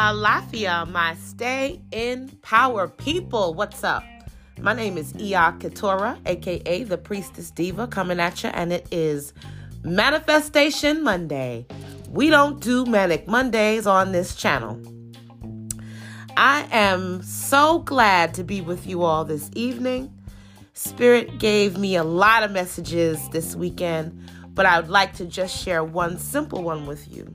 Uh, Alafia, my stay in power people. What's up? My name is Iya Katora, aka the Priestess Diva, coming at you, and it is Manifestation Monday. We don't do Manic Mondays on this channel. I am so glad to be with you all this evening. Spirit gave me a lot of messages this weekend, but I would like to just share one simple one with you.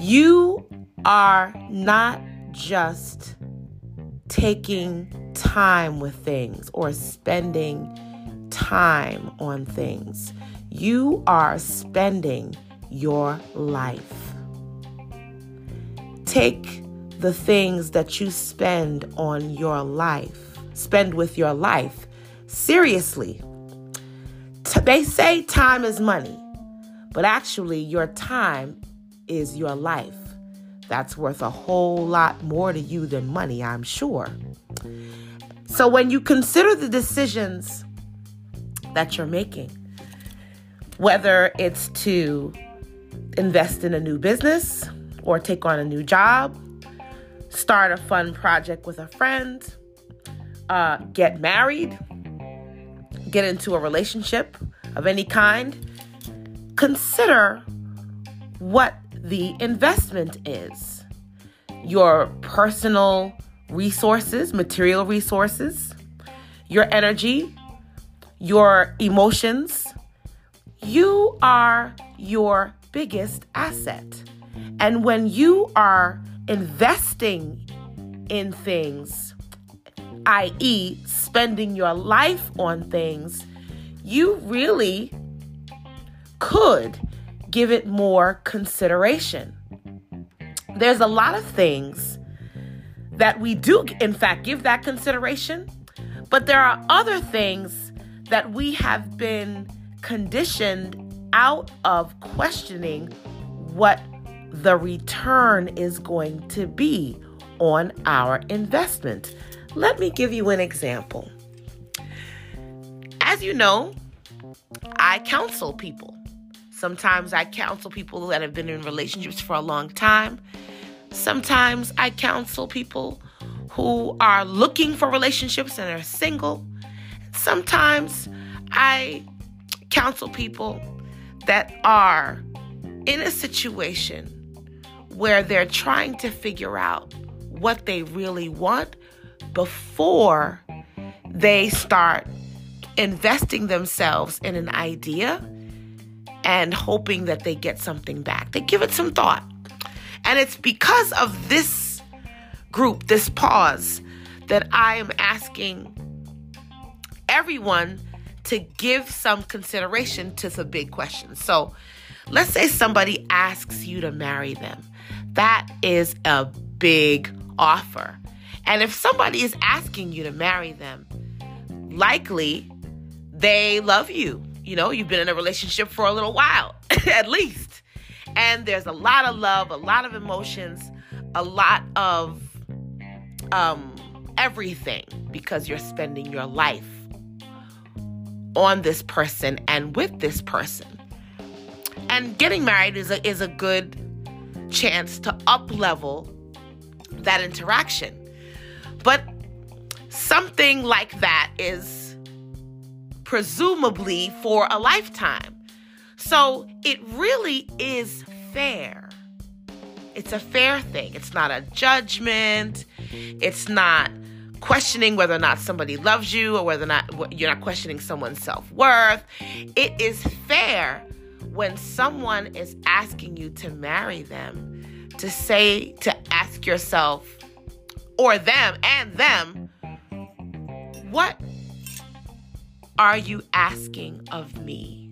You are not just taking time with things or spending time on things. You are spending your life. Take the things that you spend on your life, spend with your life seriously. They say time is money, but actually, your time is your life. That's worth a whole lot more to you than money, I'm sure. So, when you consider the decisions that you're making, whether it's to invest in a new business or take on a new job, start a fun project with a friend, uh, get married, get into a relationship of any kind, consider what the investment is your personal resources, material resources, your energy, your emotions. You are your biggest asset. And when you are investing in things, i.e., spending your life on things, you really could give it more consideration. There's a lot of things that we do, in fact, give that consideration, but there are other things that we have been conditioned out of questioning what the return is going to be on our investment. Let me give you an example. As you know, I counsel people. Sometimes I counsel people that have been in relationships for a long time. Sometimes I counsel people who are looking for relationships and are single. Sometimes I counsel people that are in a situation where they're trying to figure out what they really want before they start investing themselves in an idea and hoping that they get something back. They give it some thought. And it's because of this group, this pause, that I am asking everyone to give some consideration to the big questions. So let's say somebody asks you to marry them. That is a big offer. And if somebody is asking you to marry them, likely they love you you know, you've been in a relationship for a little while, at least. And there's a lot of love, a lot of emotions, a lot of um, everything because you're spending your life on this person and with this person. And getting married is a, is a good chance to up level that interaction. But something like that is presumably for a lifetime. So it really is fair. It's a fair thing. It's not a judgment. It's not questioning whether or not somebody loves you or whether or not you're not questioning someone's self worth. It is fair when someone is asking you to marry them to say, to ask yourself, or them and them, what are you asking of me?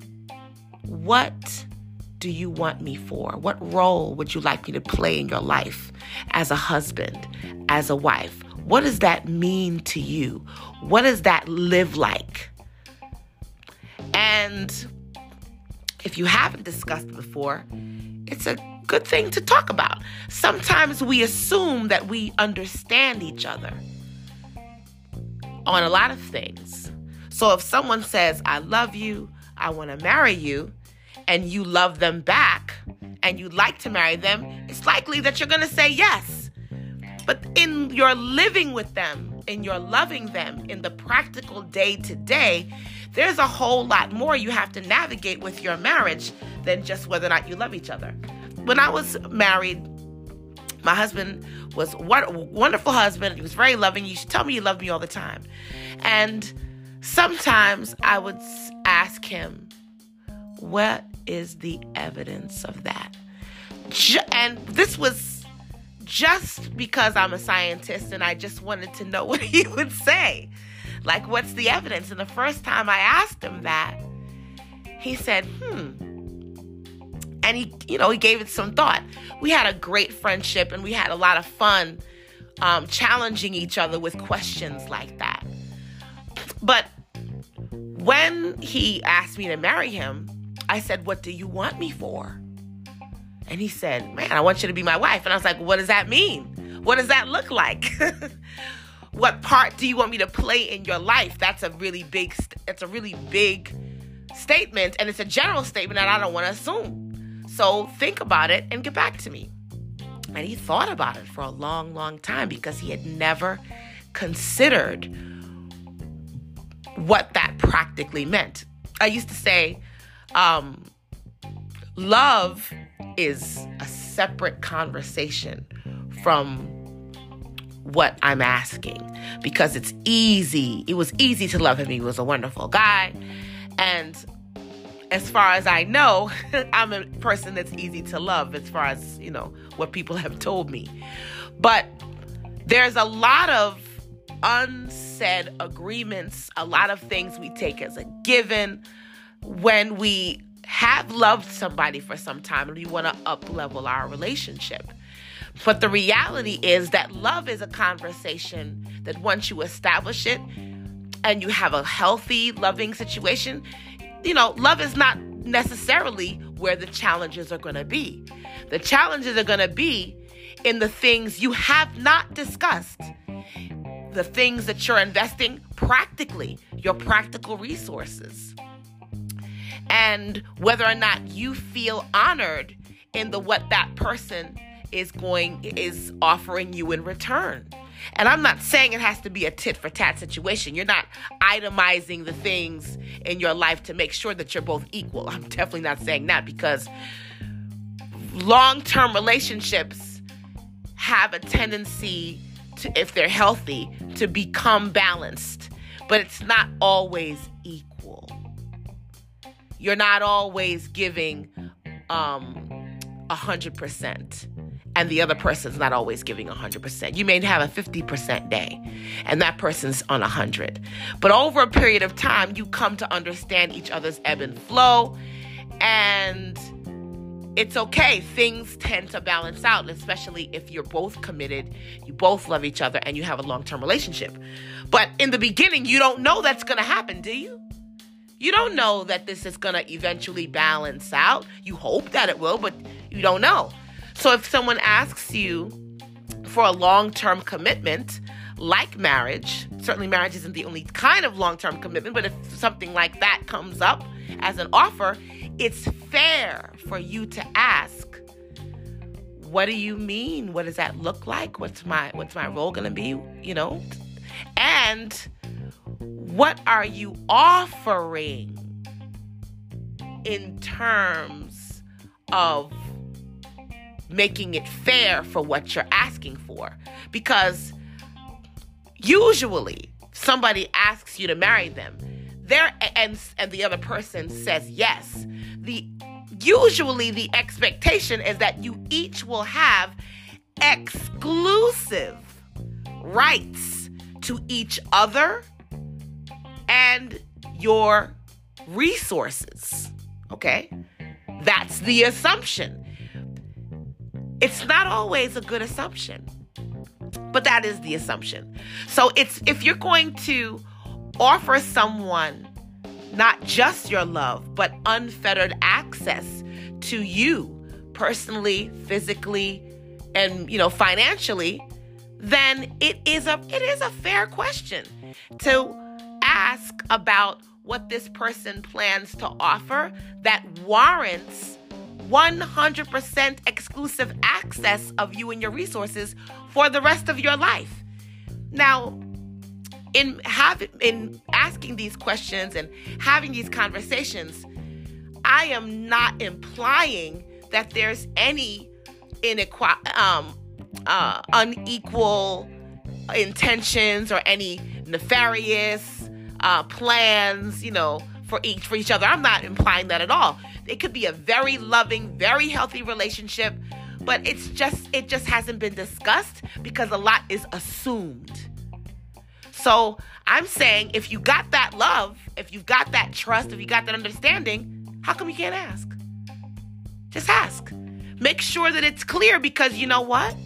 What do you want me for? What role would you like me to play in your life as a husband, as a wife? What does that mean to you? What does that live like? And if you haven't discussed it before, it's a good thing to talk about. Sometimes we assume that we understand each other on a lot of things. So if someone says, I love you, I want to marry you, and you love them back, and you'd like to marry them, it's likely that you're going to say yes. But in your living with them, in your loving them, in the practical day to day, there's a whole lot more you have to navigate with your marriage than just whether or not you love each other. When I was married, my husband was a wonderful husband. He was very loving. You should tell me you love me all the time. And sometimes I would ask him, What is the evidence of that? And this was just because I'm a scientist and I just wanted to know what he would say. Like, what's the evidence? And the first time I asked him that, he said, hmm. And he, you know, he gave it some thought. We had a great friendship and we had a lot of fun um, challenging each other with questions like that. But when he asked me to marry him, I said, What do you want me for? And he said, Man, I want you to be my wife. And I was like, What does that mean? What does that look like? what part do you want me to play in your life? That's a really big, it's a really big statement. And it's a general statement that I don't want to assume. So think about it and get back to me. And he thought about it for a long, long time because he had never considered what that practically meant. I used to say, um, love is a separate conversation from what I'm asking because it's easy. It was easy to love him. He was a wonderful guy. And as far as I know, I'm a person that's easy to love as far as, you know, what people have told me. But there's a lot of unsaid agreements, a lot of things we take as a given when we have loved somebody for some time and we want to up level our relationship. But the reality is that love is a conversation that once you establish it and you have a healthy, loving situation, you know, love is not necessarily where the challenges are going to be. The challenges are going to be in the things you have not discussed, the things that you're investing practically, your practical resources and whether or not you feel honored in the what that person is going is offering you in return. And I'm not saying it has to be a tit for tat situation. You're not itemizing the things in your life to make sure that you're both equal. I'm definitely not saying that because long term relationships have a tendency to, if they're healthy, to become balanced, but it's not always equal you're not always giving um a hundred percent and the other person's not always giving 100%. You may have a 50% day and that person's on 100. But over a period of time, you come to understand each other's ebb and flow and it's okay. Things tend to balance out, especially if you're both committed, you both love each other and you have a long-term relationship. But in the beginning, you don't know that's going to happen, do you? You don't know that this is going to eventually balance out. You hope that it will, but you don't know. So if someone asks you for a long term commitment, like marriage, certainly marriage isn't the only kind of long term commitment, but if something like that comes up as an offer, it's fair for you to ask, what do you mean? What does that look like? What's my what's my role gonna be? You know? And what are you offering in terms of making it fair for what you're asking for? Because usually somebody asks you to marry them, there and and the other person says yes. The usually the expectation is that you each will have exclusive rights to each other and your resources. Okay? That's the assumption. It's not always a good assumption, but that is the assumption. So it's if you're going to offer someone not just your love, but unfettered access to you personally, physically, and you know, financially, then it is a it is a fair question to ask about what this person plans to offer that warrants 100% exclusive access of you and your resources for the rest of your life. Now, in having in asking these questions and having these conversations, I am not implying that there's any inequality, um, uh, unequal intentions or any nefarious uh, plans, you know, for each for each other. I'm not implying that at all. It could be a very loving, very healthy relationship, but it's just it just hasn't been discussed because a lot is assumed. So I'm saying if you got that love, if you've got that trust, if you got that understanding, how come you can't ask? Just ask. Make sure that it's clear because you know what?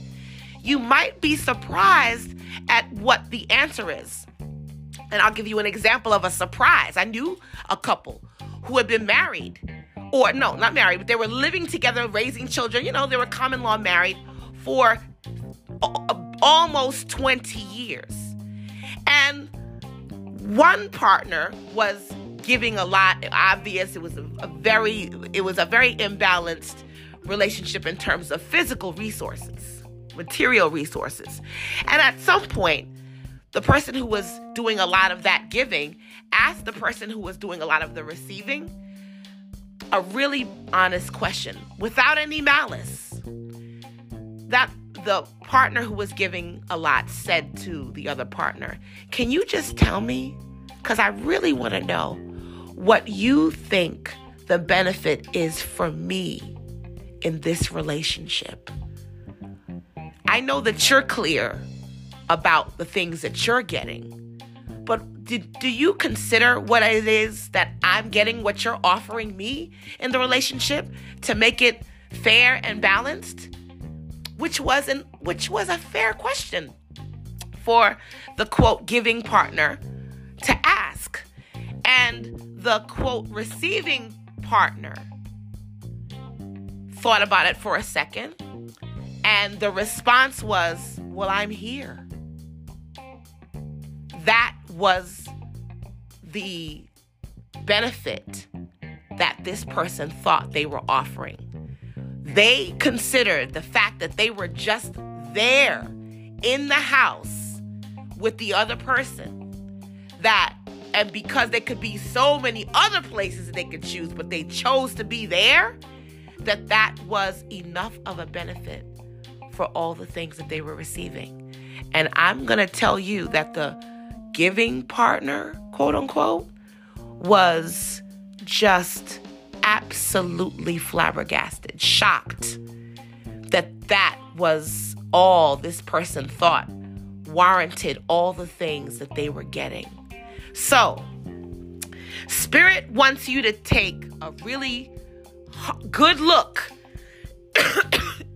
You might be surprised at what the answer is. And I'll give you an example of a surprise. I knew a couple who had been married, or no, not married, but they were living together, raising children. You know, they were common law married for almost 20 years. And one partner was giving a lot obvious it was a, a, very it was a very imbalanced relationship in terms of physical resources material resources and at some point the person who was doing a lot of that giving asked the person who was doing a lot of the receiving a really honest question without any malice. That the partner who was giving a lot said to the other partner, Can you just tell me? Because I really want to know what you think the benefit is for me in this relationship. I know that you're clear about the things that you're getting. But do, do you consider what it is that I'm getting, what you're offering me in the relationship to make it fair and balanced? Which was an, which was a fair question for the quote giving partner to ask. And the quote receiving partner thought about it for a second. And the response was, Well, I'm here that was the benefit that this person thought they were offering. They considered the fact that they were just there in the house with the other person. That and because there could be so many other places they could choose but they chose to be there that that was enough of a benefit for all the things that they were receiving. And i'm going to tell you that the giving partner, quote unquote, was just absolutely flabbergasted, shocked that that was all this person thought warranted all the things that they were getting. So, Spirit wants you to take a really good look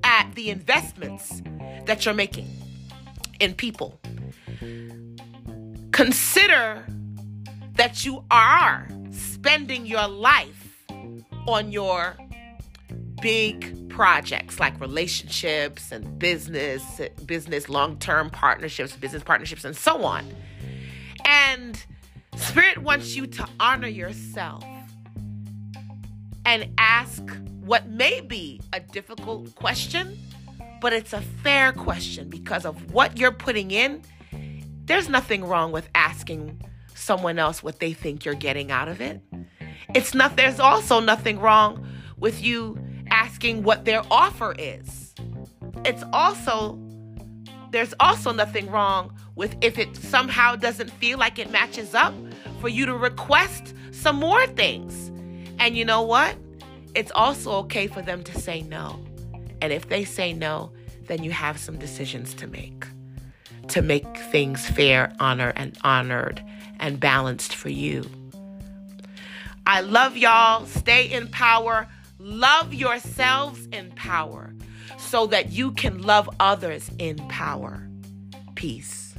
at the investments that you're making in people Consider that you are spending your life on your big projects like relationships and business, business long-term partnerships, business partnerships and so on. And Spirit wants you to honor yourself and ask what may be a difficult question, but it's a fair question because of what you're putting in there's nothing wrong with asking someone else what they think you're getting out of it. It's not there's also nothing wrong with you asking what their offer is. It's also there's also nothing wrong with if it somehow doesn't feel like it matches up for you to request some more things. And you know what? It's also okay for them to say no. And if they say no, then you have some decisions to make to make things fair, honor, and honored and balanced for you. I love y'all. Stay in power. Love yourselves in power so that you can love others in power. Peace.